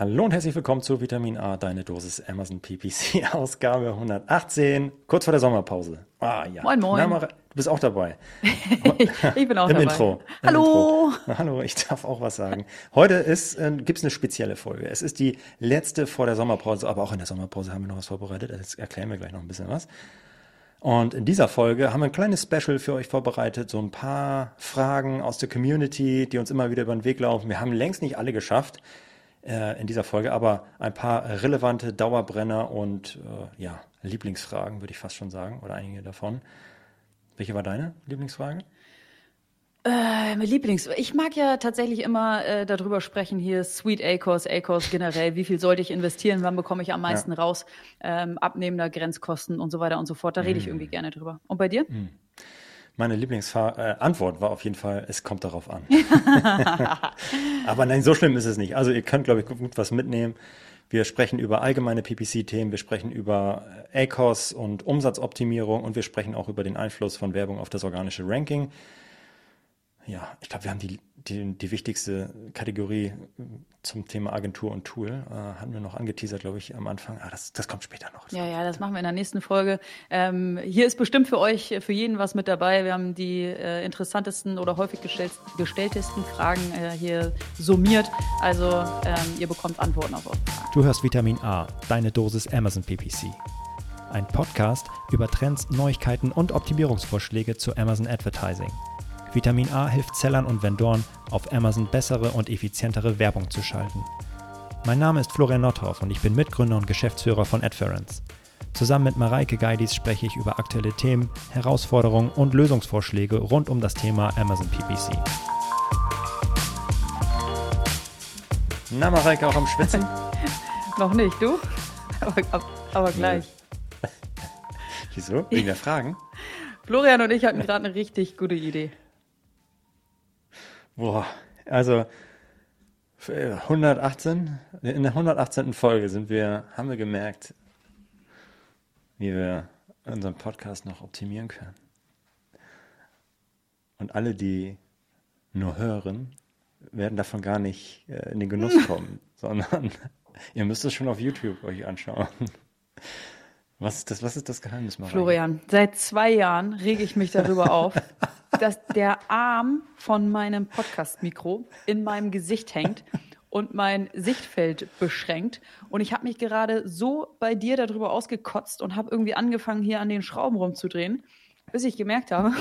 Hallo und herzlich willkommen zu Vitamin A, deine Dosis Amazon PPC, Ausgabe 118, kurz vor der Sommerpause. Ah ja. Moin, moin. Na, du bist auch dabei. ich bin auch Im dabei. Intro. Im Hallo. Intro. Hallo, ich darf auch was sagen. Heute äh, gibt es eine spezielle Folge. Es ist die letzte vor der Sommerpause, aber auch in der Sommerpause haben wir noch was vorbereitet. Das erklären wir gleich noch ein bisschen was. Und in dieser Folge haben wir ein kleines Special für euch vorbereitet, so ein paar Fragen aus der Community, die uns immer wieder über den Weg laufen. Wir haben längst nicht alle geschafft in dieser Folge, aber ein paar relevante Dauerbrenner und äh, ja, Lieblingsfragen, würde ich fast schon sagen, oder einige davon. Welche war deine Lieblingsfrage? Äh, Lieblings. Ich mag ja tatsächlich immer äh, darüber sprechen hier Sweet A-Kurs, A-Kurs generell. Wie viel sollte ich investieren? Wann bekomme ich am meisten ja. raus? Ähm, abnehmender Grenzkosten und so weiter und so fort. Da rede ich mm. irgendwie gerne drüber. Und bei dir? Mm. Meine Lieblingsantwort äh, war auf jeden Fall, es kommt darauf an. Aber nein, so schlimm ist es nicht. Also ihr könnt, glaube ich, gut was mitnehmen. Wir sprechen über allgemeine PPC-Themen, wir sprechen über ACOS und Umsatzoptimierung und wir sprechen auch über den Einfluss von Werbung auf das organische Ranking. Ja, ich glaube, wir haben die die, die wichtigste Kategorie zum Thema Agentur und Tool äh, hatten wir noch angeteasert, glaube ich, am Anfang. Ah, das, das kommt später noch. Das ja, ja, das machen wir in der nächsten Folge. Ähm, hier ist bestimmt für euch, für jeden was mit dabei. Wir haben die äh, interessantesten oder häufig gestellt, gestelltesten Fragen äh, hier summiert. Also ähm, ihr bekommt Antworten auf eure Fragen. Du hörst Vitamin A, deine Dosis Amazon PPC. Ein Podcast über Trends, Neuigkeiten und Optimierungsvorschläge zu Amazon Advertising. Vitamin A hilft Sellern und Vendoren, auf Amazon bessere und effizientere Werbung zu schalten. Mein Name ist Florian Nordhoff und ich bin Mitgründer und Geschäftsführer von Adference. Zusammen mit Mareike Geidis spreche ich über aktuelle Themen, Herausforderungen und Lösungsvorschläge rund um das Thema Amazon PPC. Na, Mareike, auch am Schwitzen? Noch nicht, du? Aber, aber gleich. Wieso? Wegen der Fragen? Florian und ich hatten gerade eine richtig gute Idee. Boah, also 118, in der 118. Folge sind wir, haben wir gemerkt, wie wir unseren Podcast noch optimieren können. Und alle, die nur hören, werden davon gar nicht äh, in den Genuss kommen, sondern ihr müsst es schon auf YouTube euch anschauen. Was ist das, was ist das Geheimnis, Maria? Florian, seit zwei Jahren rege ich mich darüber auf, dass der Arm von meinem Podcast-Mikro in meinem Gesicht hängt und mein Sichtfeld beschränkt. Und ich habe mich gerade so bei dir darüber ausgekotzt und habe irgendwie angefangen, hier an den Schrauben rumzudrehen, bis ich gemerkt habe,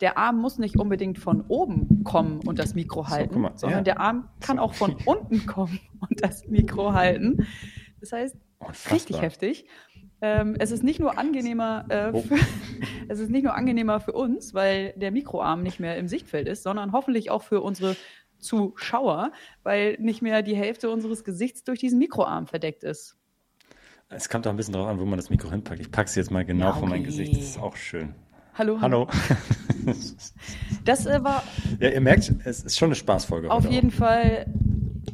der Arm muss nicht unbedingt von oben kommen und das Mikro halten, so, mal, sondern ja. der Arm kann auch von unten kommen und das Mikro halten. Das heißt, Unfassbar. richtig heftig. Ähm, es ist nicht nur angenehmer, äh, oh. für, es ist nicht nur angenehmer für uns, weil der Mikroarm nicht mehr im Sichtfeld ist, sondern hoffentlich auch für unsere Zuschauer, weil nicht mehr die Hälfte unseres Gesichts durch diesen Mikroarm verdeckt ist. Es kommt auch ein bisschen darauf an, wo man das Mikro hinpackt. Ich packe es jetzt mal genau ja, okay. vor mein Gesicht. Das ist auch schön. Hallo. Hallo. Das äh, war. Ja, ihr merkt, es ist schon eine Spaßfolge. Auf jeden auch. Fall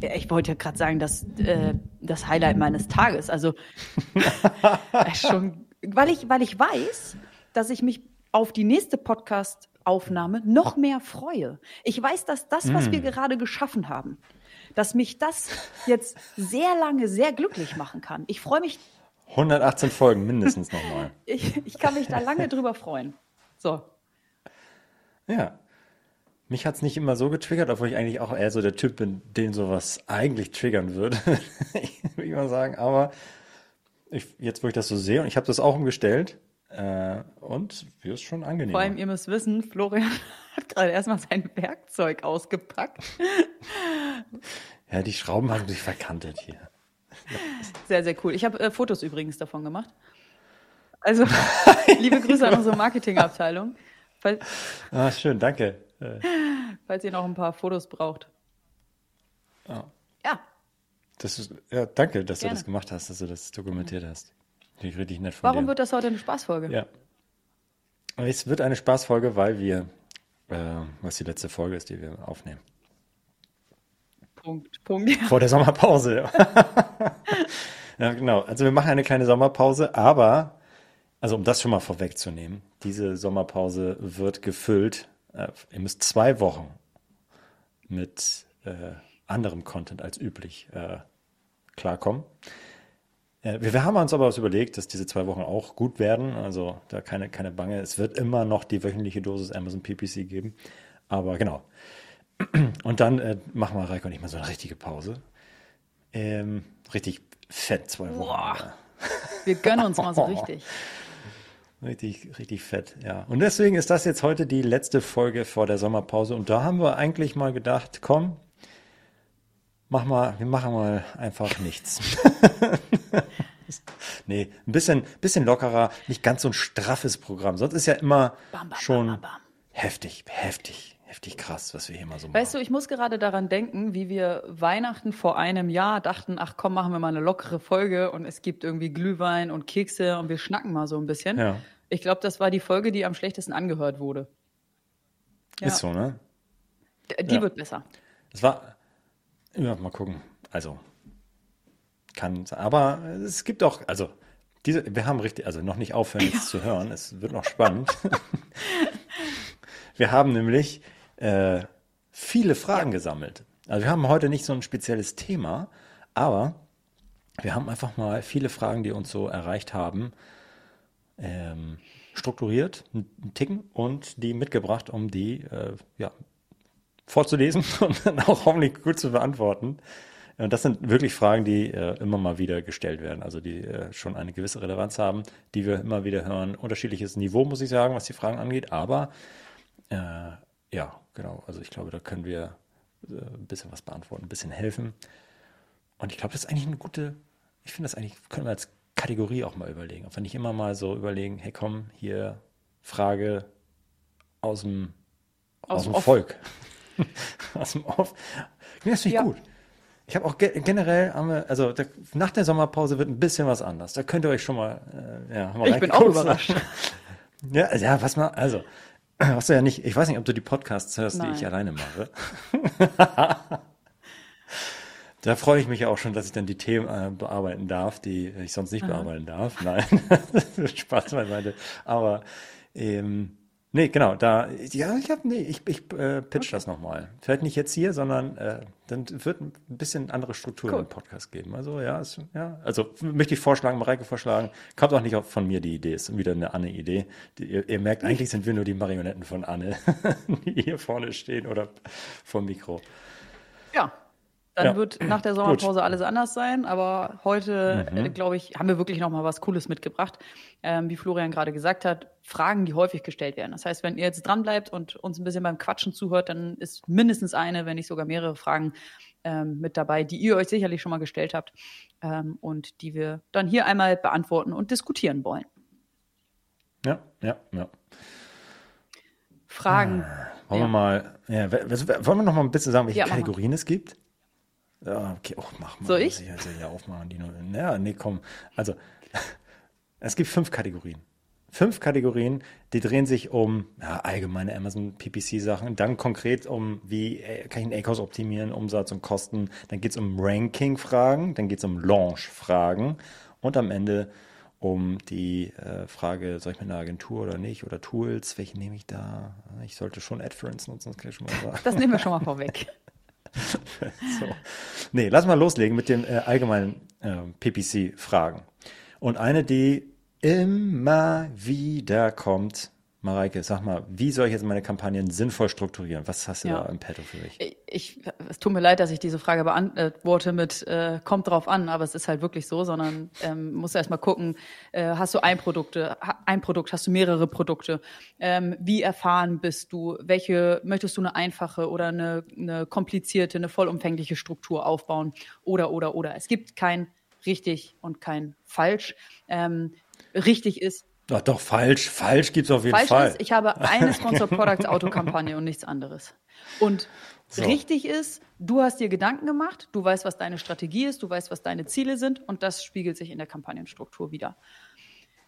ich wollte ja gerade sagen, das, äh, das Highlight meines Tages. Also schon, weil ich, weil ich weiß, dass ich mich auf die nächste Podcast-Aufnahme noch mehr freue. Ich weiß, dass das, was mm. wir gerade geschaffen haben, dass mich das jetzt sehr lange sehr glücklich machen kann. Ich freue mich. 118 Folgen mindestens nochmal. ich, ich kann mich da lange drüber freuen. So. Ja, mich hat es nicht immer so getriggert, obwohl ich eigentlich auch eher so der Typ bin, den sowas eigentlich triggern würde, würde ich mal sagen. Aber ich, jetzt, wo ich das so sehe, und ich habe das auch umgestellt, äh, und wird schon angenehm. Vor allem, ihr müsst wissen, Florian hat gerade erstmal sein Werkzeug ausgepackt. ja, die Schrauben haben sich verkantet hier. Sehr, sehr cool. Ich habe äh, Fotos übrigens davon gemacht. Also, liebe Grüße an unsere Marketingabteilung. Ah, schön, danke. Falls ihr noch ein paar Fotos braucht. Oh. Ja. Das ist, ja, danke, dass Gerne. du das gemacht hast, dass du das dokumentiert hast. Finde ich richtig nett von Warum dir. wird das heute eine Spaßfolge? Ja. Es wird eine Spaßfolge, weil wir, äh, was die letzte Folge ist, die wir aufnehmen. Punkt, Punkt. Ja. Vor der Sommerpause. ja, genau. Also wir machen eine kleine Sommerpause, aber, also um das schon mal vorwegzunehmen, diese Sommerpause wird gefüllt äh, ihr müsst zwei Wochen mit äh, anderem Content als üblich äh, klarkommen. Äh, wir, wir haben uns aber was überlegt, dass diese zwei Wochen auch gut werden. Also da keine, keine Bange. Es wird immer noch die wöchentliche Dosis Amazon PPC geben. Aber genau. Und dann äh, machen wir Reiko und ich mal so eine richtige Pause. Ähm, richtig fett, zwei Wochen. Boah. Wir gönnen uns mal so richtig. Richtig, richtig fett, ja. Und deswegen ist das jetzt heute die letzte Folge vor der Sommerpause. Und da haben wir eigentlich mal gedacht, komm, mach mal, wir machen mal einfach nichts. nee, ein bisschen, bisschen lockerer, nicht ganz so ein straffes Programm. Sonst ist ja immer bam, bam, schon bam, heftig, heftig, heftig krass, was wir hier mal so machen. Weißt du, ich muss gerade daran denken, wie wir Weihnachten vor einem Jahr dachten, ach komm, machen wir mal eine lockere Folge und es gibt irgendwie Glühwein und Kekse und wir schnacken mal so ein bisschen. Ja. Ich glaube, das war die Folge, die am schlechtesten angehört wurde. Ja. Ist so, ne? Die ja. wird besser. Das war, ja, mal gucken. Also, kann, aber es gibt auch, also, diese, wir haben richtig, also noch nicht aufhören, jetzt zu hören. Es wird noch spannend. wir haben nämlich äh, viele Fragen ja. gesammelt. Also wir haben heute nicht so ein spezielles Thema, aber wir haben einfach mal viele Fragen, die uns so erreicht haben, ähm, strukturiert, einen Ticken und die mitgebracht, um die äh, ja, vorzulesen und dann auch hoffentlich gut zu beantworten. Und das sind wirklich Fragen, die äh, immer mal wieder gestellt werden, also die äh, schon eine gewisse Relevanz haben, die wir immer wieder hören. Unterschiedliches Niveau, muss ich sagen, was die Fragen angeht, aber äh, ja, genau. Also ich glaube, da können wir äh, ein bisschen was beantworten, ein bisschen helfen. Und ich glaube, das ist eigentlich eine gute, ich finde das eigentlich, können wir als Kategorie auch mal überlegen. Ob wir nicht immer mal so überlegen, hey komm, hier Frage aus dem, aus, aus dem Volk. aus dem Off. Das finde ich ja. gut. Ich habe auch ge generell, also der, nach der Sommerpause wird ein bisschen was anders. Da könnt ihr euch schon mal, äh, ja, mal Ich bin auch überrascht. ja, also, ja, was mal, also, hast du ja nicht, ich weiß nicht, ob du die Podcasts hörst, Nein. die ich alleine mache. Da freue ich mich auch schon, dass ich dann die Themen äh, bearbeiten darf, die ich sonst nicht Aha. bearbeiten darf. Nein, Spaß beiseite. Aber ähm, nee, genau, da, ja, ich habe, nee, ich, ich äh, pitch okay. das nochmal. Vielleicht nicht jetzt hier, sondern äh, dann wird ein bisschen andere Struktur cool. im Podcast geben. Also ja, ist, ja, also möchte ich vorschlagen, Mareike vorschlagen. Kommt auch nicht von mir die Idee, ist wieder eine Anne-Idee. Ihr, ihr, merkt, eigentlich sind wir nur die Marionetten von Anne, die hier vorne stehen oder vom Mikro. Ja, dann ja. wird nach der Sommerpause Gut. alles anders sein. Aber heute, mhm. äh, glaube ich, haben wir wirklich noch mal was Cooles mitgebracht. Ähm, wie Florian gerade gesagt hat, Fragen, die häufig gestellt werden. Das heißt, wenn ihr jetzt dran bleibt und uns ein bisschen beim Quatschen zuhört, dann ist mindestens eine, wenn nicht sogar mehrere Fragen ähm, mit dabei, die ihr euch sicherlich schon mal gestellt habt ähm, und die wir dann hier einmal beantworten und diskutieren wollen. Ja, ja, ja. Fragen. Ah, wollen ja. wir mal, ja, wollen wir noch mal ein bisschen sagen, welche ja, Kategorien es gibt? Ja, okay, oh, mach mal. Soll ich? ich also hier aufmachen, die nur, ja, nee, komm. Also, es gibt fünf Kategorien. Fünf Kategorien, die drehen sich um ja, allgemeine Amazon PPC Sachen, dann konkret um, wie äh, kann ich einen ACOS optimieren, Umsatz und Kosten, dann geht es um Ranking Fragen, dann geht es um Launch Fragen und am Ende um die äh, Frage, soll ich mit einer Agentur oder nicht oder Tools, welche nehme ich da? Ich sollte schon AdFerence nutzen, das kann ich schon mal sagen. Das nehmen wir schon mal vorweg. so. Nee, lass mal loslegen mit den äh, allgemeinen äh, PPC-Fragen. Und eine, die immer wieder kommt, Mareike, sag mal, wie soll ich jetzt meine Kampagnen sinnvoll strukturieren? Was hast du ja. da im Petto für mich? Ich, es tut mir leid, dass ich diese Frage beantworte mit äh, kommt drauf an, aber es ist halt wirklich so, sondern ähm, musst du erstmal gucken, äh, hast du ein Produkt, ein Produkt, hast du mehrere Produkte? Ähm, wie erfahren bist du? Welche möchtest du eine einfache oder eine, eine komplizierte, eine vollumfängliche Struktur aufbauen? Oder, oder, oder. Es gibt kein richtig und kein falsch. Ähm, richtig ist, doch, doch, falsch. Falsch gibt es auf jeden falsch Fall. Ist, ich habe eine Sponsor Products Autokampagne und nichts anderes. Und so. richtig ist, du hast dir Gedanken gemacht, du weißt, was deine Strategie ist, du weißt, was deine Ziele sind und das spiegelt sich in der Kampagnenstruktur wieder.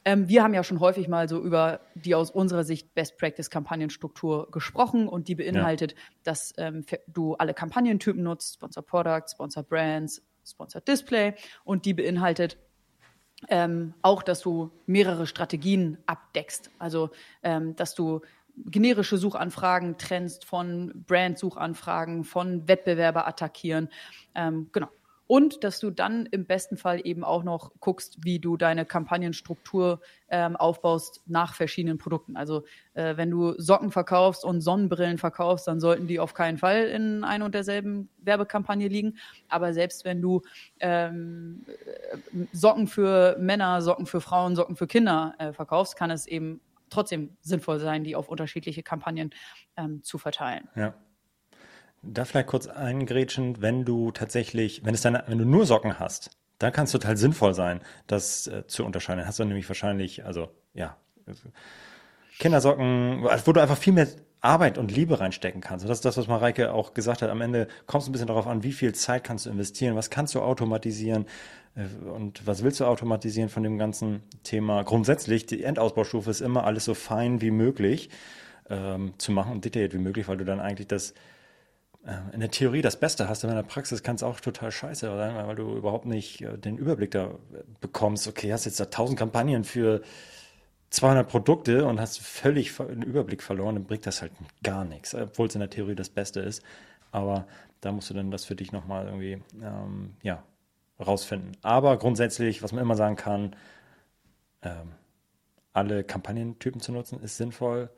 Ähm, wir haben ja schon häufig mal so über die aus unserer Sicht Best Practice Kampagnenstruktur gesprochen und die beinhaltet, ja. dass ähm, du alle Kampagnentypen nutzt, Sponsor Products, Sponsor Brands, Sponsor Display und die beinhaltet ähm, auch, dass du mehrere Strategien abdeckst. Also, ähm, dass du generische Suchanfragen trennst von Brand-Suchanfragen, von Wettbewerber attackieren. Ähm, genau. Und dass du dann im besten Fall eben auch noch guckst, wie du deine Kampagnenstruktur ähm, aufbaust nach verschiedenen Produkten. Also äh, wenn du Socken verkaufst und Sonnenbrillen verkaufst, dann sollten die auf keinen Fall in ein und derselben Werbekampagne liegen. Aber selbst wenn du ähm, äh, Socken für Männer, Socken für Frauen, Socken für Kinder äh, verkaufst, kann es eben trotzdem sinnvoll sein, die auf unterschiedliche Kampagnen ähm, zu verteilen. Ja. Da vielleicht kurz eingrätschen, wenn du tatsächlich, wenn es deine, wenn du nur Socken hast, dann kann es total sinnvoll sein, das äh, zu unterscheiden. Hast du nämlich wahrscheinlich, also ja, Kindersocken, wo du einfach viel mehr Arbeit und Liebe reinstecken kannst. Und das ist das, was Mareike auch gesagt hat. Am Ende kommt es ein bisschen darauf an, wie viel Zeit kannst du investieren, was kannst du automatisieren äh, und was willst du automatisieren von dem ganzen Thema. Grundsätzlich, die Endausbaustufe ist immer alles so fein wie möglich ähm, zu machen und detailliert wie möglich, weil du dann eigentlich das in der Theorie das Beste hast, aber in der Praxis kann es auch total scheiße sein, weil du überhaupt nicht äh, den Überblick da bekommst. Okay, hast jetzt da tausend Kampagnen für 200 Produkte und hast völlig den Überblick verloren, dann bringt das halt gar nichts, obwohl es in der Theorie das Beste ist. Aber da musst du dann das für dich nochmal irgendwie, ähm, ja, rausfinden. Aber grundsätzlich, was man immer sagen kann, ähm, alle Kampagnentypen zu nutzen, ist sinnvoll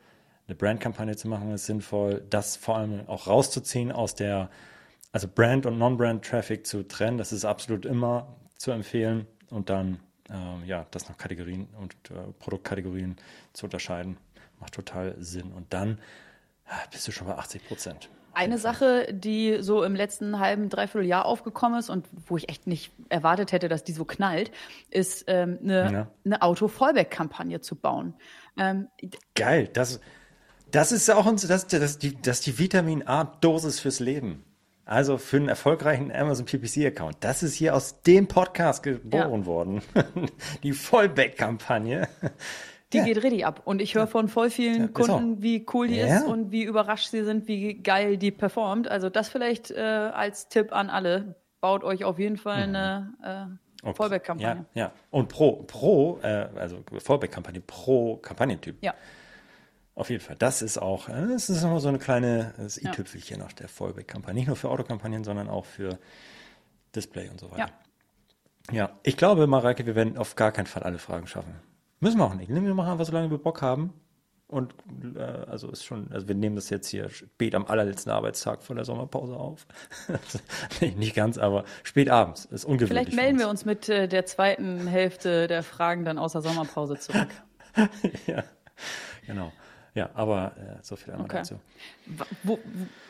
eine Brandkampagne zu machen, ist sinnvoll, das vor allem auch rauszuziehen aus der, also Brand- und Non-Brand-Traffic zu trennen. Das ist absolut immer zu empfehlen und dann ähm, ja, das nach Kategorien und äh, Produktkategorien zu unterscheiden. Macht total Sinn. Und dann ah, bist du schon bei 80 Prozent. Eine Sache, die so im letzten halben, dreiviertel Jahr aufgekommen ist und wo ich echt nicht erwartet hätte, dass die so knallt, ist ähm, eine, ja. eine Auto-Fallback-Kampagne zu bauen. Ähm, Geil, das, das ist auch uns, das, das, die, das die Vitamin A-Dosis fürs Leben. Also für einen erfolgreichen Amazon PPC-Account. Das ist hier aus dem Podcast geboren ja. worden. die Vollback-Kampagne. Die ja. geht richtig ab. Und ich höre von voll vielen ja, Kunden, wie cool die ist und wie überrascht sie sind, wie geil die performt. Also das vielleicht äh, als Tipp an alle. Baut euch auf jeden Fall mhm. eine äh, Vollback-Kampagne. Ja, ja. Und pro, pro, äh, also Vollback-Kampagne, pro Kampagnentyp. Ja. Auf jeden Fall. Das ist auch, äh, das ist nochmal so eine kleine, das i-Tüpfelchen nach der Fallback-Kampagne. Nicht nur für Autokampagnen, sondern auch für Display und so weiter. Ja. ja, ich glaube, Mareike, wir werden auf gar keinen Fall alle Fragen schaffen. Müssen wir auch nicht. Wir machen einfach so lange wir Bock haben. Und äh, also ist schon, also wir nehmen das jetzt hier spät am allerletzten Arbeitstag vor der Sommerpause auf. nicht, nicht ganz, aber spät abends. Ist ungewöhnlich. Vielleicht melden wir uns mit äh, der zweiten Hälfte der Fragen dann aus der Sommerpause zurück. ja, genau. Ja, aber äh, so viel einmal okay. dazu. Wo,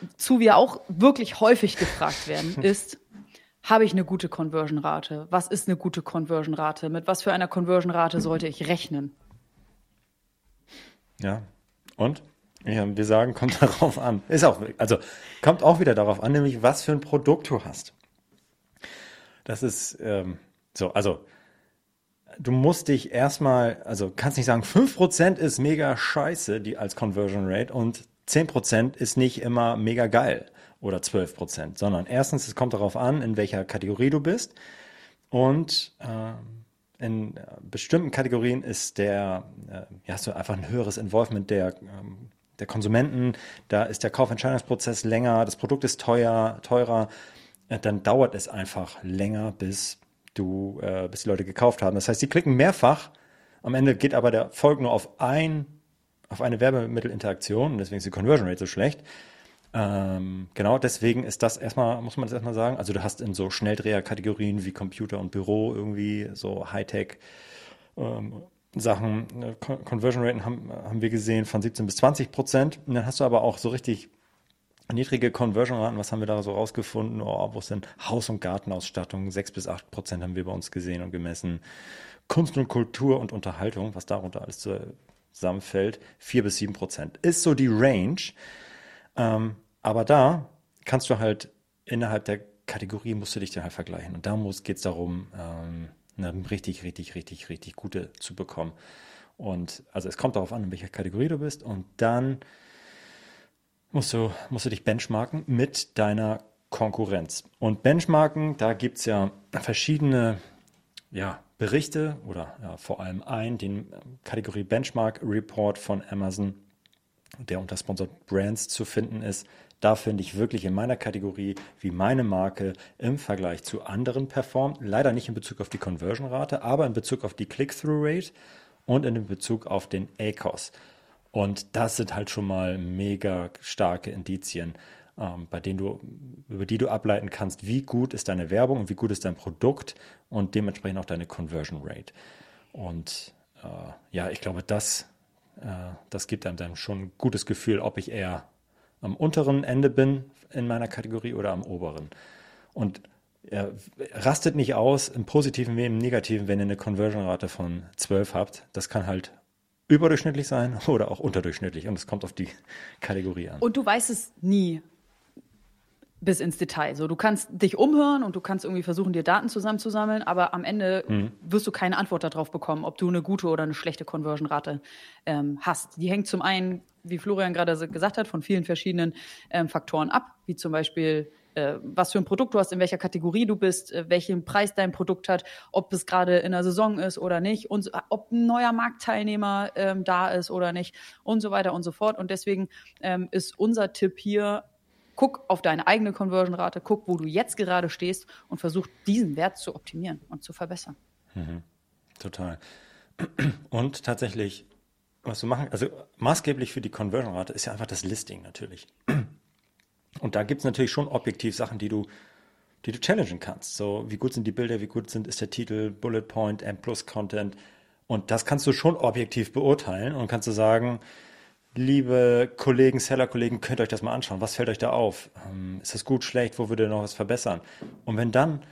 wozu wir auch wirklich häufig gefragt werden, ist, habe ich eine gute Conversion-Rate? Was ist eine gute Conversion-Rate? Mit was für einer Conversion-Rate sollte ich rechnen? Ja, und? Ja, wir sagen, kommt darauf an. Ist auch, also kommt auch wieder darauf an, nämlich was für ein Produkt du hast. Das ist ähm, so, also du musst dich erstmal, also kannst nicht sagen, 5% ist mega scheiße, die als Conversion Rate und 10% ist nicht immer mega geil oder 12%, sondern erstens, es kommt darauf an, in welcher Kategorie du bist. Und äh, in bestimmten Kategorien ist der, äh, ja, hast du einfach ein höheres Involvement der, ähm, der Konsumenten, da ist der Kaufentscheidungsprozess länger, das Produkt ist teuer, teurer, äh, dann dauert es einfach länger, bis du, äh, bis die Leute gekauft haben. Das heißt, sie klicken mehrfach. Am Ende geht aber der Erfolg nur auf ein, auf eine Werbemittelinteraktion und deswegen ist die Conversion Rate so schlecht. Ähm, genau, deswegen ist das erstmal, muss man das erstmal sagen. Also du hast in so Schnelldreher-Kategorien wie Computer und Büro irgendwie so Hightech ähm, Sachen, äh, Conversion Raten haben, haben wir gesehen von 17 bis 20 Prozent. Und dann hast du aber auch so richtig Niedrige Conversion-Raten, was haben wir da so rausgefunden? Oh, wo sind Haus- und Gartenausstattung? Sechs bis acht Prozent haben wir bei uns gesehen und gemessen. Kunst und Kultur und Unterhaltung, was darunter alles zusammenfällt, vier bis sieben Prozent. Ist so die Range. Ähm, aber da kannst du halt innerhalb der Kategorie musst du dich dann halt vergleichen. Und da geht es darum, ähm, eine richtig, richtig, richtig, richtig gute zu bekommen. Und also es kommt darauf an, in welcher Kategorie du bist. Und dann musst du, musst du dich benchmarken mit deiner Konkurrenz. Und Benchmarken, da gibt es ja verschiedene ja, Berichte oder ja, vor allem einen, den Kategorie Benchmark Report von Amazon, der unter Sponsored Brands zu finden ist. Da finde ich wirklich in meiner Kategorie, wie meine Marke im Vergleich zu anderen performt. Leider nicht in Bezug auf die Conversion-Rate, aber in Bezug auf die Click-Through-Rate und in Bezug auf den ACOS. Und das sind halt schon mal mega starke Indizien, ähm, bei denen du, über die du ableiten kannst, wie gut ist deine Werbung und wie gut ist dein Produkt und dementsprechend auch deine Conversion Rate. Und äh, ja, ich glaube, das, äh, das gibt einem dann schon ein gutes Gefühl, ob ich eher am unteren Ende bin in meiner Kategorie oder am oberen. Und er rastet nicht aus im positiven wie im negativen, wenn ihr eine Conversion-Rate von 12 habt. Das kann halt überdurchschnittlich sein oder auch unterdurchschnittlich und es kommt auf die Kategorie an. Und du weißt es nie bis ins Detail. So, du kannst dich umhören und du kannst irgendwie versuchen, dir Daten zusammenzusammeln, aber am Ende mhm. wirst du keine Antwort darauf bekommen, ob du eine gute oder eine schlechte Conversion-Rate ähm, hast. Die hängt zum einen, wie Florian gerade gesagt hat, von vielen verschiedenen ähm, Faktoren ab, wie zum Beispiel was für ein Produkt du hast, in welcher Kategorie du bist, äh, welchen Preis dein Produkt hat, ob es gerade in der Saison ist oder nicht und äh, ob ein neuer Marktteilnehmer ähm, da ist oder nicht und so weiter und so fort. Und deswegen ähm, ist unser Tipp hier, guck auf deine eigene Conversion-Rate, guck, wo du jetzt gerade stehst und versuch diesen Wert zu optimieren und zu verbessern. Mhm. Total. Und tatsächlich, was du machen, also maßgeblich für die Conversion-Rate ist ja einfach das Listing natürlich. Und da gibt es natürlich schon objektiv Sachen, die du, die du challengen kannst. So, wie gut sind die Bilder, wie gut sind, ist der Titel, Bullet Point, M Plus Content. Und das kannst du schon objektiv beurteilen und kannst du sagen, liebe Kollegen, Seller-Kollegen, könnt ihr euch das mal anschauen. Was fällt euch da auf? Ähm, ist das gut, schlecht? Wo würde noch was verbessern? Und wenn dann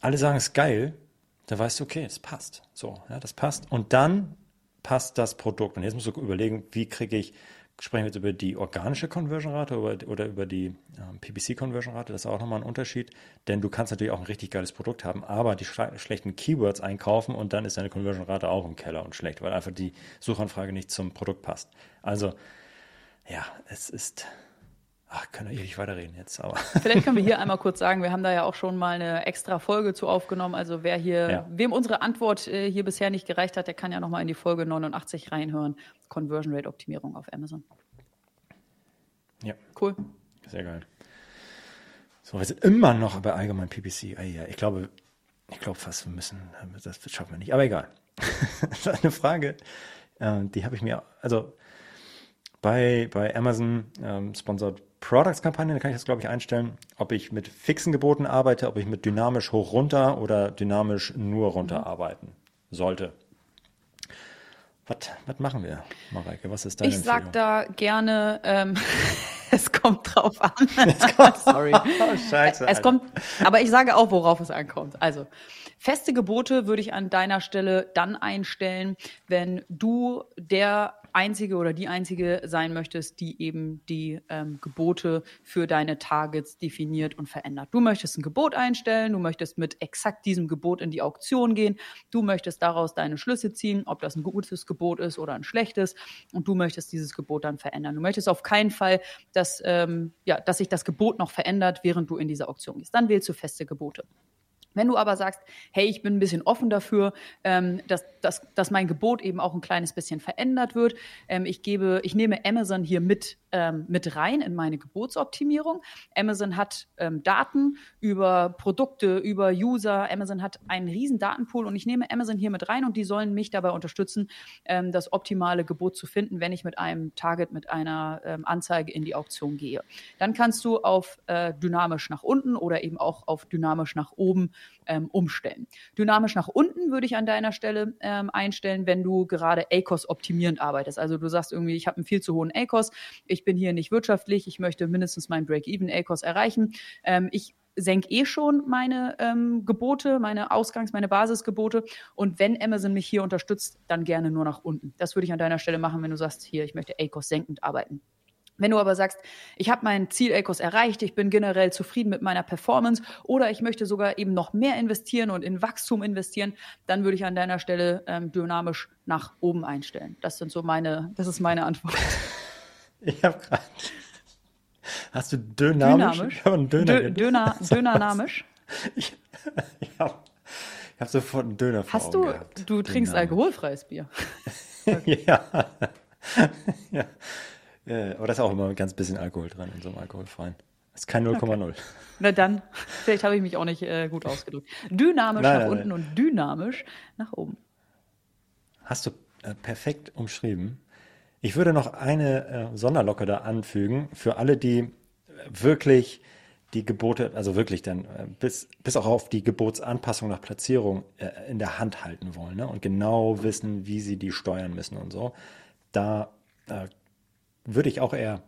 alle sagen, es ist geil, dann weißt du, okay, es passt. So, ja, das passt. Und dann passt das Produkt. Und jetzt musst du überlegen, wie kriege ich Sprechen wir jetzt über die organische Conversion-Rate oder, oder, über die ähm, PPC-Conversion-Rate? Das ist auch nochmal ein Unterschied, denn du kannst natürlich auch ein richtig geiles Produkt haben, aber die schlechten Keywords einkaufen und dann ist deine Conversion-Rate auch im Keller und schlecht, weil einfach die Suchanfrage nicht zum Produkt passt. Also, ja, es ist Ach, können wir ewig weiterreden jetzt, aber. Vielleicht können wir hier einmal kurz sagen, wir haben da ja auch schon mal eine extra Folge zu aufgenommen. Also wer hier, ja. wem unsere Antwort äh, hier bisher nicht gereicht hat, der kann ja nochmal in die Folge 89 reinhören. Conversion Rate Optimierung auf Amazon. Ja. Cool. Sehr geil. So, wir sind immer noch bei allgemein PPC. Ah, ja, ich glaube, ich glaube fast, wir müssen, das schaffen wir nicht. Aber egal. das ist eine Frage, äh, die habe ich mir, also bei, bei Amazon ähm, Sponsored Products-Kampagne, da kann ich das, glaube ich, einstellen, ob ich mit fixen Geboten arbeite, ob ich mit dynamisch hoch runter oder dynamisch nur runter mhm. arbeiten sollte. Was, was machen wir, Mareike? Was ist deine Ich sage da gerne, ähm, es kommt drauf an. Sorry. oh, scheiße. Es kommt, aber ich sage auch, worauf es ankommt. Also, feste Gebote würde ich an deiner Stelle dann einstellen, wenn du der Einzige oder die Einzige sein möchtest, die eben die ähm, Gebote für deine Targets definiert und verändert. Du möchtest ein Gebot einstellen, du möchtest mit exakt diesem Gebot in die Auktion gehen, du möchtest daraus deine Schlüsse ziehen, ob das ein gutes Gebot ist oder ein schlechtes und du möchtest dieses Gebot dann verändern. Du möchtest auf keinen Fall, dass, ähm, ja, dass sich das Gebot noch verändert, während du in diese Auktion gehst. Dann wählst du feste Gebote. Wenn du aber sagst, hey, ich bin ein bisschen offen dafür, ähm, dass, dass, dass mein Gebot eben auch ein kleines bisschen verändert wird, ähm, ich gebe, ich nehme Amazon hier mit, ähm, mit rein in meine Gebotsoptimierung. Amazon hat ähm, Daten über Produkte, über User. Amazon hat einen riesen Datenpool und ich nehme Amazon hier mit rein und die sollen mich dabei unterstützen, ähm, das optimale Gebot zu finden, wenn ich mit einem Target, mit einer ähm, Anzeige in die Auktion gehe. Dann kannst du auf äh, dynamisch nach unten oder eben auch auf dynamisch nach oben ähm, umstellen. Dynamisch nach unten würde ich an deiner Stelle ähm, einstellen, wenn du gerade ACOS optimierend arbeitest. Also du sagst irgendwie, ich habe einen viel zu hohen ACOS, ich bin hier nicht wirtschaftlich, ich möchte mindestens meinen Break-Even ACOS erreichen. Ähm, ich senke eh schon meine ähm, Gebote, meine Ausgangs-, meine Basisgebote. Und wenn Amazon mich hier unterstützt, dann gerne nur nach unten. Das würde ich an deiner Stelle machen, wenn du sagst, hier, ich möchte ACOS senkend arbeiten. Wenn du aber sagst, ich habe mein Ziel Ecos erreicht, ich bin generell zufrieden mit meiner Performance oder ich möchte sogar eben noch mehr investieren und in Wachstum investieren, dann würde ich an deiner Stelle ähm, dynamisch nach oben einstellen. Das sind so meine, das ist meine Antwort. Ich habe gerade. Hast du dynamisch? Dynamisch. Döner, Döner, dynamisch. Ich, ich habe hab sofort einen Döner vor Hast du, gehabt. du trinkst dynamisch. alkoholfreies Bier? Ja. ja. Äh, aber da ist auch immer ein ganz bisschen Alkohol drin in so einem alkoholfreien. Das ist kein 0,0. Okay. Na dann, vielleicht habe ich mich auch nicht äh, gut ausgedrückt. Dynamisch nein, nach nein, unten nein. und dynamisch nach oben. Hast du äh, perfekt umschrieben. Ich würde noch eine äh, Sonderlocke da anfügen für alle, die wirklich die Gebote, also wirklich dann äh, bis, bis auch auf die Gebotsanpassung nach Platzierung äh, in der Hand halten wollen ne? und genau wissen, wie sie die steuern müssen und so. Da äh, würde ich auch eher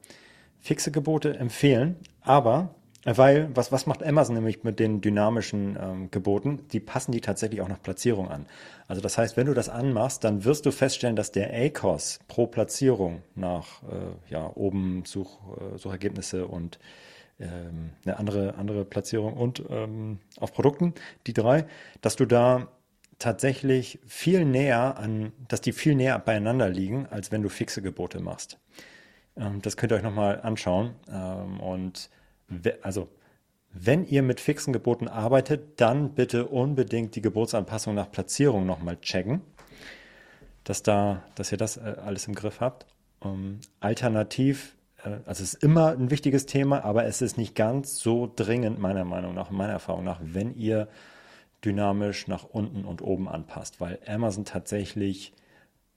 fixe Gebote empfehlen, aber weil, was, was macht Amazon nämlich mit den dynamischen ähm, Geboten? Die passen die tatsächlich auch nach Platzierung an. Also das heißt, wenn du das anmachst, dann wirst du feststellen, dass der ACOS pro Platzierung nach äh, ja, oben Such, äh, Suchergebnisse und ähm, eine andere, andere Platzierung und ähm, auf Produkten, die drei, dass du da tatsächlich viel näher an, dass die viel näher beieinander liegen, als wenn du fixe Gebote machst. Ähm, das könnt ihr euch nochmal anschauen. Ähm, und also wenn ihr mit fixen Geboten arbeitet, dann bitte unbedingt die Gebotsanpassung nach Platzierung nochmal checken, dass, da, dass ihr das äh, alles im Griff habt. Um, alternativ, äh, also es ist immer ein wichtiges Thema, aber es ist nicht ganz so dringend, meiner Meinung nach, meiner Erfahrung nach, wenn ihr dynamisch nach unten und oben anpasst, weil Amazon tatsächlich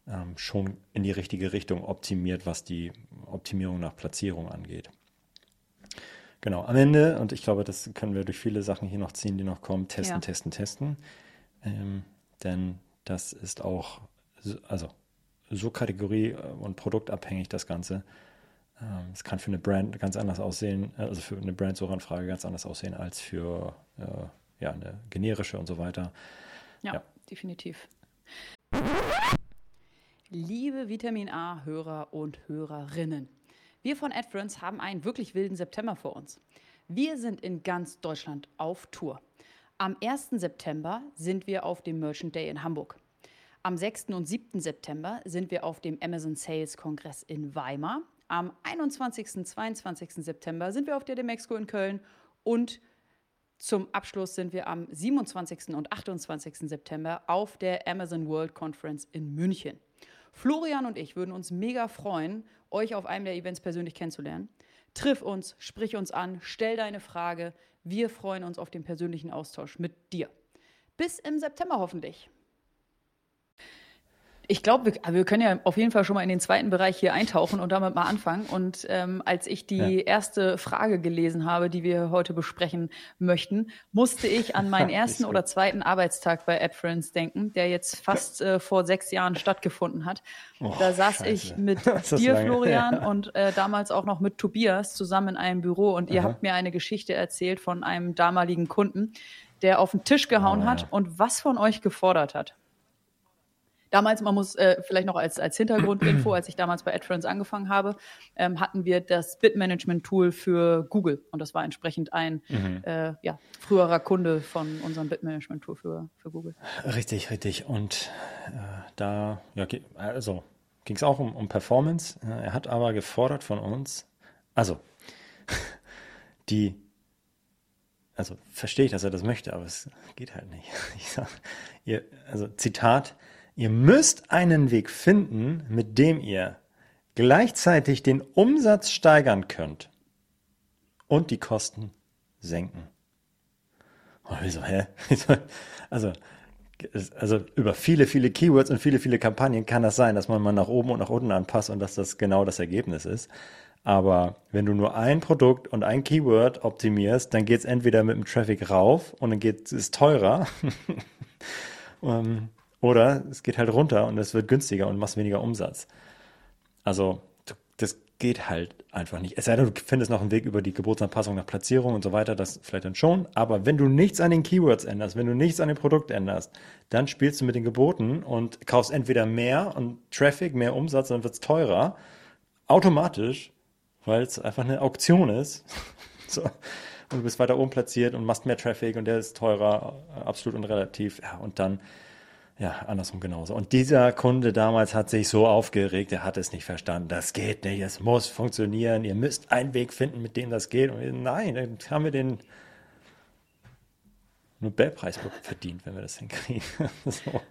ähm, schon in die richtige Richtung optimiert, was die Optimierung nach Platzierung angeht. Genau, am Ende, und ich glaube, das können wir durch viele Sachen hier noch ziehen, die noch kommen, testen, ja. testen, testen. Ähm, denn das ist auch, so, also so Kategorie- und produktabhängig das Ganze. Ähm, es kann für eine Brand ganz anders aussehen, also für eine Brandsuchanfrage ganz anders aussehen als für äh, ja, eine generische und so weiter. ja. ja. definitiv. Liebe Vitamin A-Hörer und Hörerinnen. Wir von AdFriends haben einen wirklich wilden September vor uns. Wir sind in ganz Deutschland auf Tour. Am 1. September sind wir auf dem Merchant Day in Hamburg. Am 6. und 7. September sind wir auf dem Amazon Sales Kongress in Weimar. Am 21. und 22. September sind wir auf der Demexco in Köln und zum Abschluss sind wir am 27. und 28. September auf der Amazon World Conference in München. Florian und ich würden uns mega freuen, euch auf einem der Events persönlich kennenzulernen. Triff uns, sprich uns an, stell deine Frage. Wir freuen uns auf den persönlichen Austausch mit dir. Bis im September hoffentlich. Ich glaube, wir, wir, können ja auf jeden Fall schon mal in den zweiten Bereich hier eintauchen und damit mal anfangen. Und ähm, als ich die ja. erste Frage gelesen habe, die wir heute besprechen möchten, musste ich an meinen ersten oder zweiten Arbeitstag bei AdFriends denken, der jetzt fast äh, vor sechs Jahren stattgefunden hat. Oh, da saß Scheiße. ich mit dir, Florian, ja. und äh, damals auch noch mit Tobias zusammen in einem Büro. Und ihr Aha. habt mir eine Geschichte erzählt von einem damaligen Kunden, der auf den Tisch gehauen oh, hat und was von euch gefordert hat. Damals, man muss äh, vielleicht noch als, als Hintergrundinfo, als ich damals bei AdFriends angefangen habe, ähm, hatten wir das Bitmanagement-Tool für Google. Und das war entsprechend ein mhm. äh, ja, früherer Kunde von unserem Bitmanagement-Tool für, für Google. Richtig, richtig. Und äh, da, ja, also ging es auch um, um Performance. Er hat aber gefordert von uns, also die also verstehe ich, dass er das möchte, aber es geht halt nicht. Ich sag, ihr, also Zitat, Ihr müsst einen Weg finden, mit dem ihr gleichzeitig den Umsatz steigern könnt und die Kosten senken. Und wieso, hä? Also, also über viele, viele Keywords und viele, viele Kampagnen kann das sein, dass man mal nach oben und nach unten anpasst und dass das genau das Ergebnis ist. Aber wenn du nur ein Produkt und ein Keyword optimierst, dann geht es entweder mit dem Traffic rauf und dann geht es teurer. Ähm, oder es geht halt runter und es wird günstiger und machst weniger Umsatz. Also das geht halt einfach nicht. Es sei denn, du findest noch einen Weg über die Geburtsanpassung nach Platzierung und so weiter, das vielleicht dann schon. Aber wenn du nichts an den Keywords änderst, wenn du nichts an dem Produkt änderst, dann spielst du mit den Geboten und kaufst entweder mehr und Traffic, mehr Umsatz, dann wird es teurer. Automatisch, weil es einfach eine Auktion ist. so. Und du bist weiter oben platziert und machst mehr Traffic und der ist teurer, absolut und relativ. Ja, und dann ja, andersrum genauso. Und dieser Kunde damals hat sich so aufgeregt, er hat es nicht verstanden. Das geht nicht, es muss funktionieren. Ihr müsst einen Weg finden, mit dem das geht. Und wir, nein, dann haben wir den Nobelpreis verdient, wenn wir das hinkriegen. so.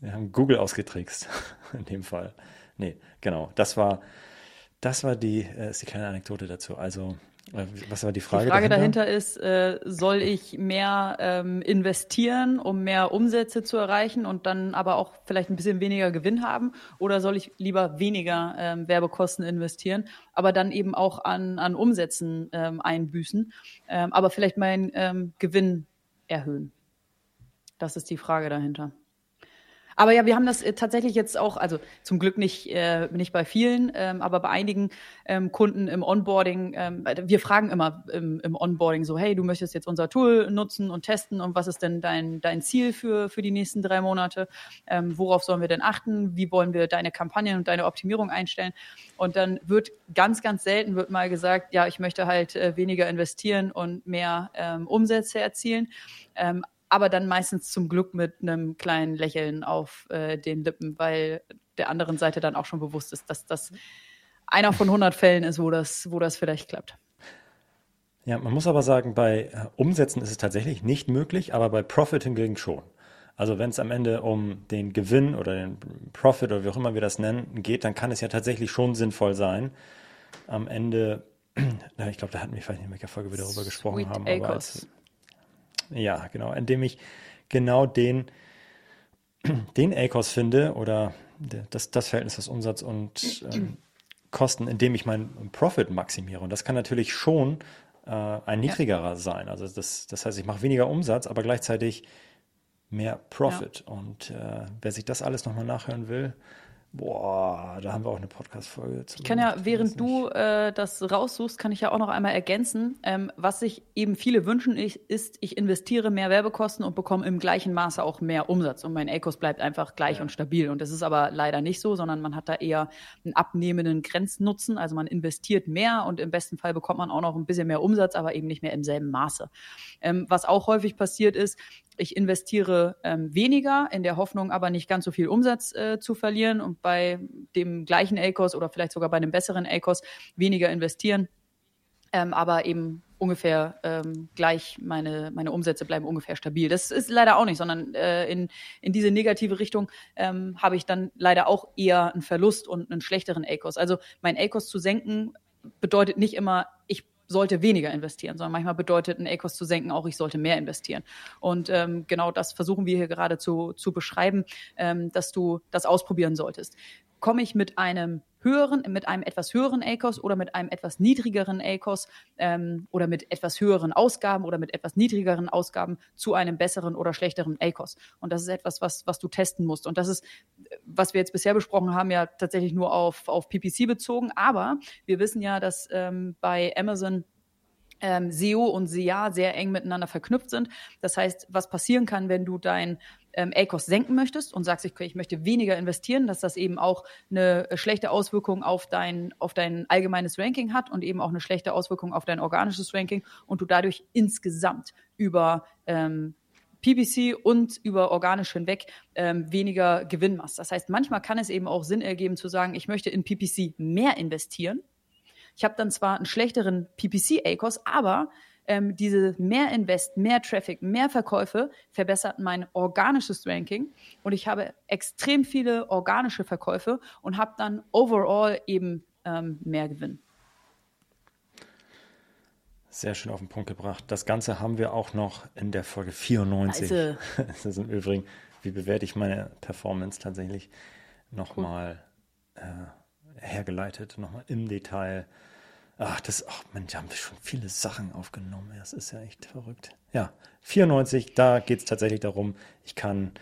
Wir haben Google ausgetrickst in dem Fall. Nee, genau. Das war das war die, äh, ist die kleine Anekdote dazu. Also was war die Frage? Die Frage dahinter, dahinter ist, äh, soll ich mehr ähm, investieren, um mehr Umsätze zu erreichen und dann aber auch vielleicht ein bisschen weniger Gewinn haben? Oder soll ich lieber weniger ähm, Werbekosten investieren, aber dann eben auch an, an Umsätzen ähm, einbüßen, ähm, aber vielleicht meinen ähm, Gewinn erhöhen? Das ist die Frage dahinter. Aber ja, wir haben das äh, tatsächlich jetzt auch, also zum Glück nicht, äh, nicht bei vielen, ähm, aber bei einigen ähm, Kunden im Onboarding. Ähm, wir fragen immer im, im, Onboarding so, hey, du möchtest jetzt unser Tool nutzen und testen und was ist denn dein, dein Ziel für, für die nächsten drei Monate? Ähm, worauf sollen wir denn achten? Wie wollen wir deine Kampagnen und deine Optimierung einstellen? Und dann wird ganz, ganz selten wird mal gesagt, ja, ich möchte halt äh, weniger investieren und mehr ähm, Umsätze erzielen. Aber dann meistens zum Glück mit einem kleinen Lächeln auf äh, den Lippen, weil der anderen Seite dann auch schon bewusst ist, dass das einer von 100 Fällen ist, wo das, wo das vielleicht klappt. Ja, man muss aber sagen, bei äh, Umsätzen ist es tatsächlich nicht möglich, aber bei Profit hingegen schon. Also wenn es am Ende um den Gewinn oder den Profit oder wie auch immer wir das nennen geht, dann kann es ja tatsächlich schon sinnvoll sein, am Ende, ich glaube, da hatten wir vielleicht in welcher Folge wir darüber gesprochen Sweet haben, aber als, ja, genau, indem ich genau den, den ACOS finde oder das, das Verhältnis aus Umsatz und ähm, Kosten, indem ich meinen Profit maximiere. Und das kann natürlich schon äh, ein niedrigerer ja. sein. Also das, das heißt, ich mache weniger Umsatz, aber gleichzeitig mehr Profit. Ja. Und äh, wer sich das alles nochmal nachhören will, Boah, da haben wir auch eine Podcast-Folge zu. Ich kann ja, während du äh, das raussuchst, kann ich ja auch noch einmal ergänzen. Ähm, was sich eben viele wünschen, ich, ist, ich investiere mehr Werbekosten und bekomme im gleichen Maße auch mehr Umsatz. Und mein ACOS bleibt einfach gleich ja. und stabil. Und das ist aber leider nicht so, sondern man hat da eher einen abnehmenden Grenznutzen. Also man investiert mehr und im besten Fall bekommt man auch noch ein bisschen mehr Umsatz, aber eben nicht mehr im selben Maße. Ähm, was auch häufig passiert ist, ich investiere ähm, weniger in der Hoffnung, aber nicht ganz so viel Umsatz äh, zu verlieren und bei dem gleichen ACOS oder vielleicht sogar bei einem besseren ACOS weniger investieren, ähm, aber eben ungefähr ähm, gleich, meine, meine Umsätze bleiben ungefähr stabil. Das ist leider auch nicht, sondern äh, in, in diese negative Richtung ähm, habe ich dann leider auch eher einen Verlust und einen schlechteren ACOS. Also mein ACOS zu senken bedeutet nicht immer, ich sollte weniger investieren, sondern manchmal bedeutet ein ACOS zu senken auch, ich sollte mehr investieren. Und ähm, genau das versuchen wir hier gerade zu, zu beschreiben, ähm, dass du das ausprobieren solltest. Komme ich mit einem höheren, mit einem etwas höheren ACOS oder mit einem etwas niedrigeren ACOS ähm, oder mit etwas höheren Ausgaben oder mit etwas niedrigeren Ausgaben zu einem besseren oder schlechteren ACOS. Und das ist etwas, was, was du testen musst. Und das ist, was wir jetzt bisher besprochen haben, ja tatsächlich nur auf, auf PPC bezogen. Aber wir wissen ja, dass ähm, bei Amazon ähm, SEO und SEA sehr eng miteinander verknüpft sind. Das heißt, was passieren kann, wenn du dein ähm, ACOS senken möchtest und sagst, ich, ich möchte weniger investieren, dass das eben auch eine schlechte Auswirkung auf dein, auf dein allgemeines Ranking hat und eben auch eine schlechte Auswirkung auf dein organisches Ranking und du dadurch insgesamt über ähm, PPC und über organisch hinweg ähm, weniger Gewinn machst. Das heißt, manchmal kann es eben auch Sinn ergeben zu sagen, ich möchte in PPC mehr investieren. Ich habe dann zwar einen schlechteren PPC-ACOS, aber ähm, diese mehr Invest, mehr Traffic, mehr Verkäufe verbessert mein organisches Ranking und ich habe extrem viele organische Verkäufe und habe dann overall eben ähm, mehr Gewinn. Sehr schön auf den Punkt gebracht. Das Ganze haben wir auch noch in der Folge 94. Also. Das ist im Übrigen, wie bewerte ich meine Performance tatsächlich nochmal cool. äh, hergeleitet, nochmal im Detail Ach, das, ach Mensch, da haben wir schon viele Sachen aufgenommen. Das ist ja echt verrückt. Ja, 94, da geht es tatsächlich darum, ich kann,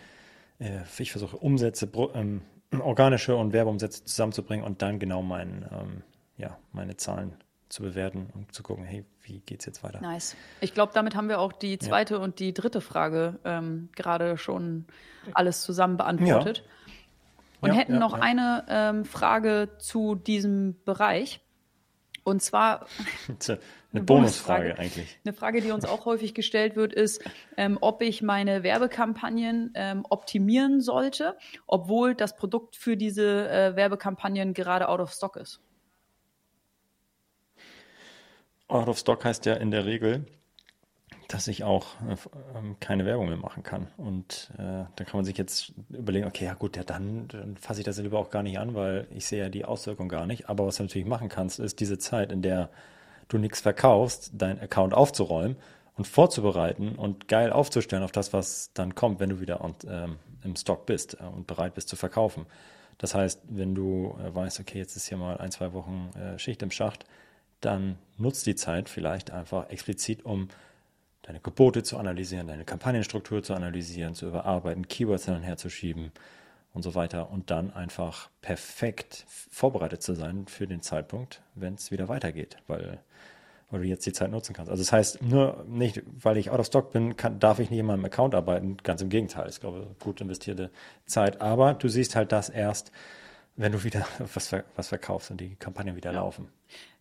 äh, ich versuche Umsätze, ähm, organische und Werbeumsätze zusammenzubringen und dann genau mein, ähm, ja, meine Zahlen zu bewerten und zu gucken, hey, wie geht es jetzt weiter? Nice. Ich glaube, damit haben wir auch die zweite ja. und die dritte Frage ähm, gerade schon alles zusammen beantwortet. Ja. Und ja, hätten noch eine ähm, Frage zu diesem Bereich. Und zwar eine, eine Bonusfrage eigentlich. Eine Frage, die uns auch häufig gestellt wird, ist, ähm, ob ich meine Werbekampagnen ähm, optimieren sollte, obwohl das Produkt für diese äh, Werbekampagnen gerade out of stock ist. Out of stock heißt ja in der Regel dass ich auch äh, ähm, keine Werbung mehr machen kann. Und äh, dann kann man sich jetzt überlegen, okay, ja gut, ja dann, dann fasse ich das lieber auch gar nicht an, weil ich sehe ja die Auswirkung gar nicht. Aber was du natürlich machen kannst, ist diese Zeit, in der du nichts verkaufst, deinen Account aufzuräumen und vorzubereiten und geil aufzustellen auf das, was dann kommt, wenn du wieder und, ähm, im Stock bist äh, und bereit bist zu verkaufen. Das heißt, wenn du äh, weißt, okay, jetzt ist hier mal ein, zwei Wochen äh, Schicht im Schacht, dann nutzt die Zeit vielleicht einfach explizit, um deine Gebote zu analysieren, deine Kampagnenstruktur zu analysieren, zu überarbeiten, Keywords dann herzuschieben und so weiter und dann einfach perfekt vorbereitet zu sein für den Zeitpunkt, wenn es wieder weitergeht, weil, weil du jetzt die Zeit nutzen kannst. Also das heißt, nur nicht, weil ich out of stock bin, kann, darf ich nicht in meinem Account arbeiten, ganz im Gegenteil. Ich glaube, gut investierte Zeit, aber du siehst halt das erst, wenn du wieder was, was verkaufst und die Kampagnen wieder ja. laufen.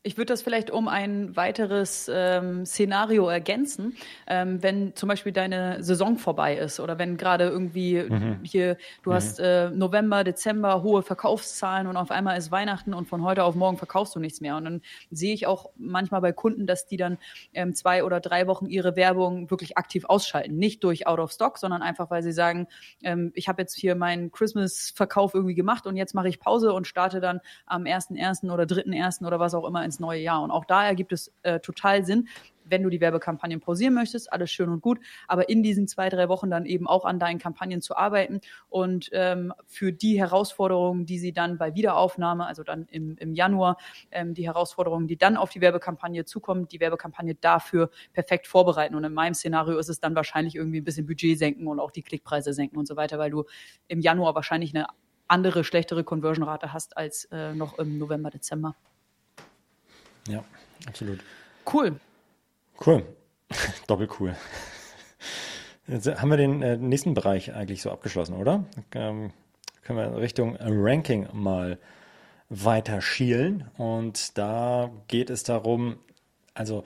Ich würde das vielleicht um ein weiteres ähm, Szenario ergänzen, ähm, wenn zum Beispiel deine Saison vorbei ist oder wenn gerade irgendwie mhm. hier, du mhm. hast äh, November, Dezember hohe Verkaufszahlen und auf einmal ist Weihnachten und von heute auf morgen verkaufst du nichts mehr. Und dann sehe ich auch manchmal bei Kunden, dass die dann ähm, zwei oder drei Wochen ihre Werbung wirklich aktiv ausschalten. Nicht durch Out of Stock, sondern einfach, weil sie sagen, ähm, ich habe jetzt hier meinen Christmas-Verkauf irgendwie gemacht und jetzt mache ich Pause und starte dann am 1.1. oder 3.1. oder was auch immer ins neue Jahr. Und auch da ergibt es äh, total Sinn, wenn du die Werbekampagnen pausieren möchtest, alles schön und gut, aber in diesen zwei, drei Wochen dann eben auch an deinen Kampagnen zu arbeiten und ähm, für die Herausforderungen, die sie dann bei Wiederaufnahme, also dann im, im Januar, ähm, die Herausforderungen, die dann auf die Werbekampagne zukommen, die Werbekampagne dafür perfekt vorbereiten. Und in meinem Szenario ist es dann wahrscheinlich irgendwie ein bisschen Budget senken und auch die Klickpreise senken und so weiter, weil du im Januar wahrscheinlich eine andere, schlechtere Conversion-Rate hast als äh, noch im November, Dezember. Ja, absolut. Cool. Cool. Doppel cool. Jetzt haben wir den äh, nächsten Bereich eigentlich so abgeschlossen, oder? Ähm, können wir Richtung Ranking mal weiter schielen. Und da geht es darum, also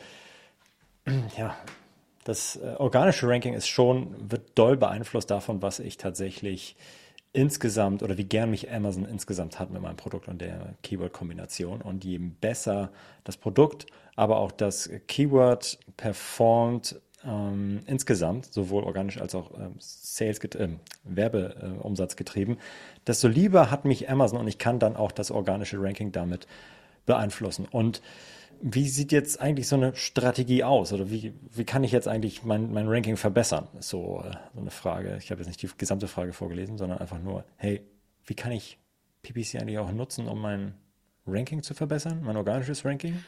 ja, das äh, organische Ranking ist schon, wird doll beeinflusst davon, was ich tatsächlich insgesamt oder wie gern mich Amazon insgesamt hat mit meinem Produkt und der Keyword-Kombination. Und je besser das Produkt, aber auch das Keyword performt ähm, insgesamt, sowohl organisch als auch ähm, Sales, äh, Werbeumsatz getrieben, desto lieber hat mich Amazon und ich kann dann auch das organische Ranking damit beeinflussen. Und wie sieht jetzt eigentlich so eine Strategie aus? Oder wie, wie kann ich jetzt eigentlich mein, mein Ranking verbessern? Ist so, äh, so eine Frage. Ich habe jetzt nicht die gesamte Frage vorgelesen, sondern einfach nur, hey, wie kann ich PPC eigentlich auch nutzen, um mein Ranking zu verbessern, mein organisches Ranking?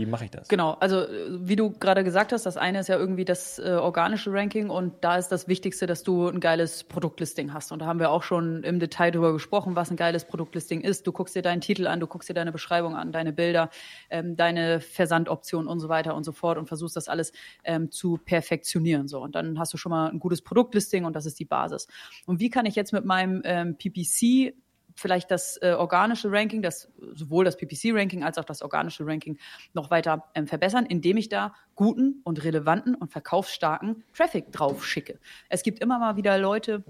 Wie mache ich das? Genau, also wie du gerade gesagt hast, das eine ist ja irgendwie das äh, organische Ranking und da ist das Wichtigste, dass du ein geiles Produktlisting hast. Und da haben wir auch schon im Detail darüber gesprochen, was ein geiles Produktlisting ist. Du guckst dir deinen Titel an, du guckst dir deine Beschreibung an, deine Bilder, ähm, deine Versandoptionen und so weiter und so fort und versuchst das alles ähm, zu perfektionieren. So und dann hast du schon mal ein gutes Produktlisting und das ist die Basis. Und wie kann ich jetzt mit meinem ähm, PPC vielleicht das äh, organische Ranking, das, sowohl das PPC-Ranking als auch das organische Ranking noch weiter ähm, verbessern, indem ich da guten und relevanten und verkaufsstarken Traffic drauf schicke. Es gibt immer mal wieder Leute,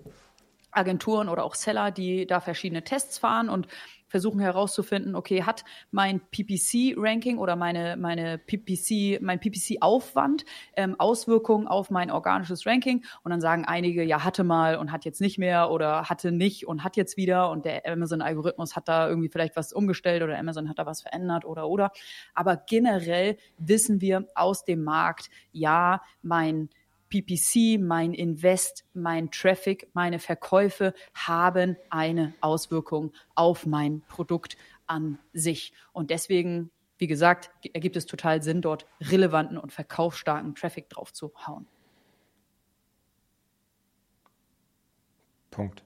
Agenturen oder auch Seller, die da verschiedene Tests fahren und versuchen herauszufinden, okay, hat mein PPC-Ranking oder meine, meine PPC, mein PPC-Aufwand ähm, Auswirkungen auf mein organisches Ranking? Und dann sagen einige, ja, hatte mal und hat jetzt nicht mehr oder hatte nicht und hat jetzt wieder und der Amazon-Algorithmus hat da irgendwie vielleicht was umgestellt oder Amazon hat da was verändert oder oder. Aber generell wissen wir aus dem Markt, ja, mein PPC, mein Invest, mein Traffic, meine Verkäufe haben eine Auswirkung auf mein Produkt an sich. Und deswegen, wie gesagt, ergibt es total Sinn, dort relevanten und verkaufsstarken Traffic drauf zu hauen. Punkt.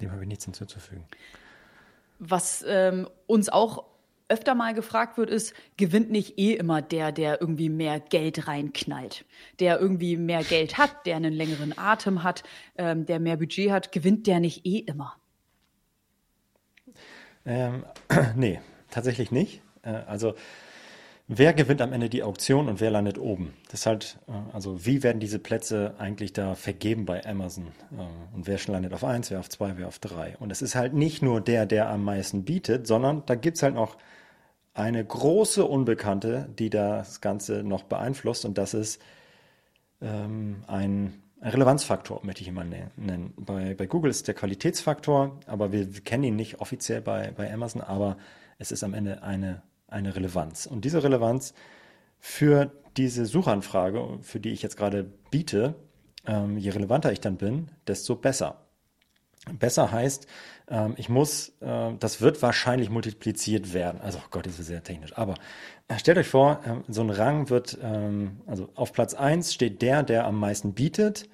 Dem habe ich nichts hinzuzufügen. Was ähm, uns auch öfter mal gefragt wird, ist, gewinnt nicht eh immer der, der irgendwie mehr Geld reinknallt, der irgendwie mehr Geld hat, der einen längeren Atem hat, ähm, der mehr Budget hat, gewinnt der nicht eh immer? Ähm, nee, tatsächlich nicht. Äh, also wer gewinnt am Ende die Auktion und wer landet oben? Das ist halt, äh, also wie werden diese Plätze eigentlich da vergeben bei Amazon? Äh, und wer landet auf eins, wer auf zwei, wer auf drei? Und es ist halt nicht nur der, der am meisten bietet, sondern da gibt es halt noch eine große Unbekannte, die das Ganze noch beeinflusst und das ist ähm, ein, Relevanzfaktor, möchte ich immer ne-, nennen. Bei, bei Google ist der Qualitätsfaktor, aber wir kennen ihn nicht offiziell bei, bei Amazon, aber es ist am Ende eine, eine Relevanz. Und diese Relevanz für diese Suchanfrage, für die ich jetzt gerade biete, ähm, je relevanter ich dann bin, desto besser. Besser heißt, ähm, ich muss, äh, das wird wahrscheinlich multipliziert werden. Also, oh Gott, das ist sehr technisch. Aber äh, stellt euch vor, äh, so ein Rang wird, ähm, also auf Platz 1 steht der, der am meisten bietet,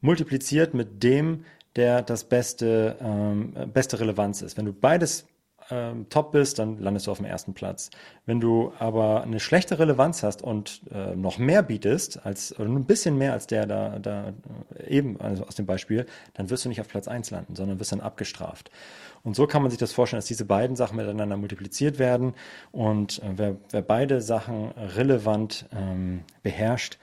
multipliziert mit dem, der das beste, ähm, beste Relevanz ist. Wenn du beides ähm, top bist, dann landest du auf dem ersten Platz. Wenn du aber eine schlechte Relevanz hast und äh, noch mehr bietest, als, oder ein bisschen mehr als der da, da äh, eben, also aus dem Beispiel, dann wirst du nicht auf Platz 1 landen, sondern wirst dann abgestraft. Und so kann man sich das vorstellen, dass diese beiden Sachen miteinander multipliziert werden. Und äh, wer, wer beide Sachen relevant ähm, beherrscht,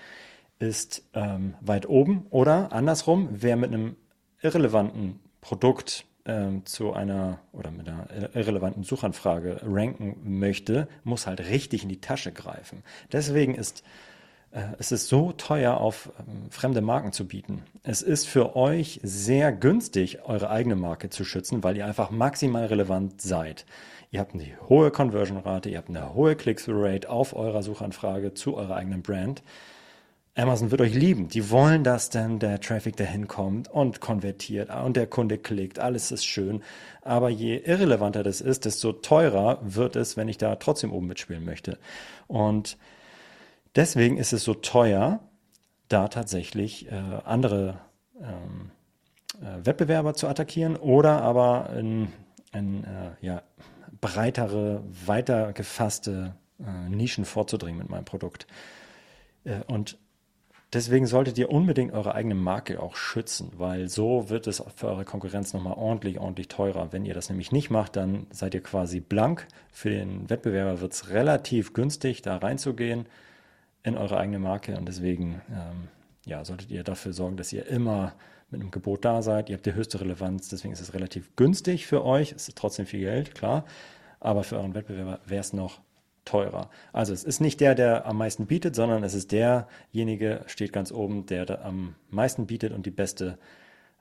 ist ähm, weit oben. Oder andersrum, wer mit einem irrelevanten Produkt ähm, zu einer oder mit einer irrelevanten Suchanfrage ranken möchte, muss halt richtig in die Tasche greifen. Deswegen ist äh, es ist so teuer, auf ähm, fremde Marken zu bieten. Es ist für euch sehr günstig, eure eigene Marke zu schützen, weil ihr einfach maximal relevant seid. Ihr habt eine hohe Conversion-Rate, ihr habt eine hohe Click-Through-Rate auf eurer Suchanfrage zu eurer eigenen Brand. Amazon wird euch lieben. Die wollen, dass dann der Traffic dahin kommt und konvertiert und der Kunde klickt. Alles ist schön. Aber je irrelevanter das ist, desto teurer wird es, wenn ich da trotzdem oben mitspielen möchte. Und deswegen ist es so teuer, da tatsächlich äh, andere ähm, äh, Wettbewerber zu attackieren oder aber in, in äh, ja, breitere, weiter gefasste äh, Nischen vorzudringen mit meinem Produkt. Äh, und Deswegen solltet ihr unbedingt eure eigene Marke auch schützen, weil so wird es für eure Konkurrenz nochmal ordentlich, ordentlich teurer. Wenn ihr das nämlich nicht macht, dann seid ihr quasi blank. Für den Wettbewerber wird es relativ günstig, da reinzugehen in eure eigene Marke und deswegen ähm, ja, solltet ihr dafür sorgen, dass ihr immer mit einem Gebot da seid. Ihr habt die höchste Relevanz, deswegen ist es relativ günstig für euch. Es ist trotzdem viel Geld, klar, aber für euren Wettbewerber wäre es noch teurer. Also es ist nicht der, der am meisten bietet, sondern es ist derjenige, steht ganz oben, der, der am meisten bietet und die beste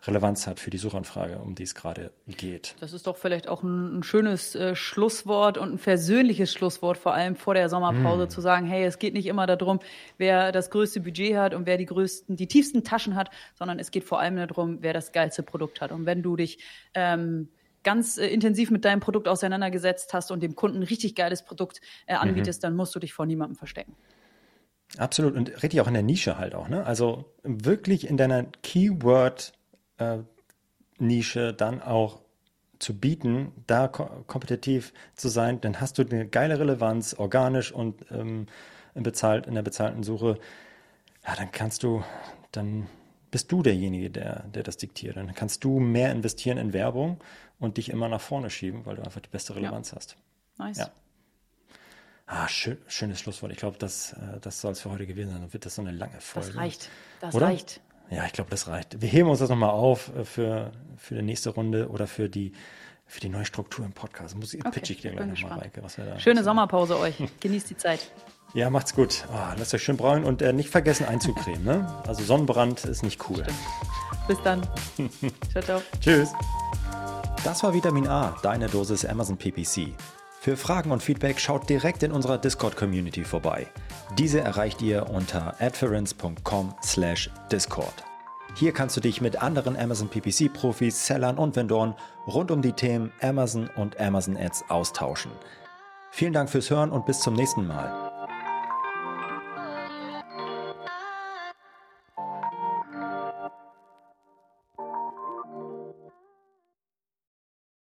Relevanz hat für die Suchanfrage, um die es gerade geht. Das ist doch vielleicht auch ein, ein schönes äh, Schlusswort und ein versöhnliches Schlusswort, vor allem vor der Sommerpause, mm. zu sagen, hey, es geht nicht immer darum, wer das größte Budget hat und wer die größten, die tiefsten Taschen hat, sondern es geht vor allem darum, wer das geilste Produkt hat. Und wenn du dich ähm, ganz äh, intensiv mit deinem Produkt auseinandergesetzt hast und dem Kunden ein richtig geiles Produkt äh, mhm. anbietest, mhm. dann musst du dich vor niemandem verstecken. Absolut und richtig auch in der Nische halt auch, ne? Also wirklich in deiner Keyword äh, Nische dann auch zu bieten, da ko kompetitiv zu sein, dann hast du eine geile Relevanz, organisch und ähm, bezahlt, in der bezahlten Suche. Ja, dann kannst du, dann bist du derjenige, der, der das diktiert. Dann kannst du mehr investieren in Werbung und dich immer nach vorne schieben, weil du einfach die beste Relevanz ja. hast. Nice. Ja. Ah, schön, schönes Schlusswort. Ich glaube, das, äh, das soll es für heute gewesen sein. Dann wird das so eine lange Folge. Das reicht. Das oder? reicht. Ja, ich glaube, das reicht. Wir heben uns das nochmal auf äh, für, für die nächste Runde oder für die, für die neue Struktur im Podcast. Muss, okay, pitch ich dir gleich nochmal, Maike. Was wir da Schöne Sommerpause euch. Genießt die Zeit. Ja, macht's gut. Oh, lasst euch schön braun und äh, nicht vergessen einzucremen. Ne? Also Sonnenbrand ist nicht cool. Stimmt. Bis dann. ciao, ciao. Tschüss. Das war Vitamin A, deine Dosis Amazon PPC. Für Fragen und Feedback schaut direkt in unserer Discord-Community vorbei. Diese erreicht ihr unter adference.com/discord. Hier kannst du dich mit anderen Amazon PPC-Profis, Sellern und Vendoren rund um die Themen Amazon und Amazon Ads austauschen. Vielen Dank fürs Hören und bis zum nächsten Mal.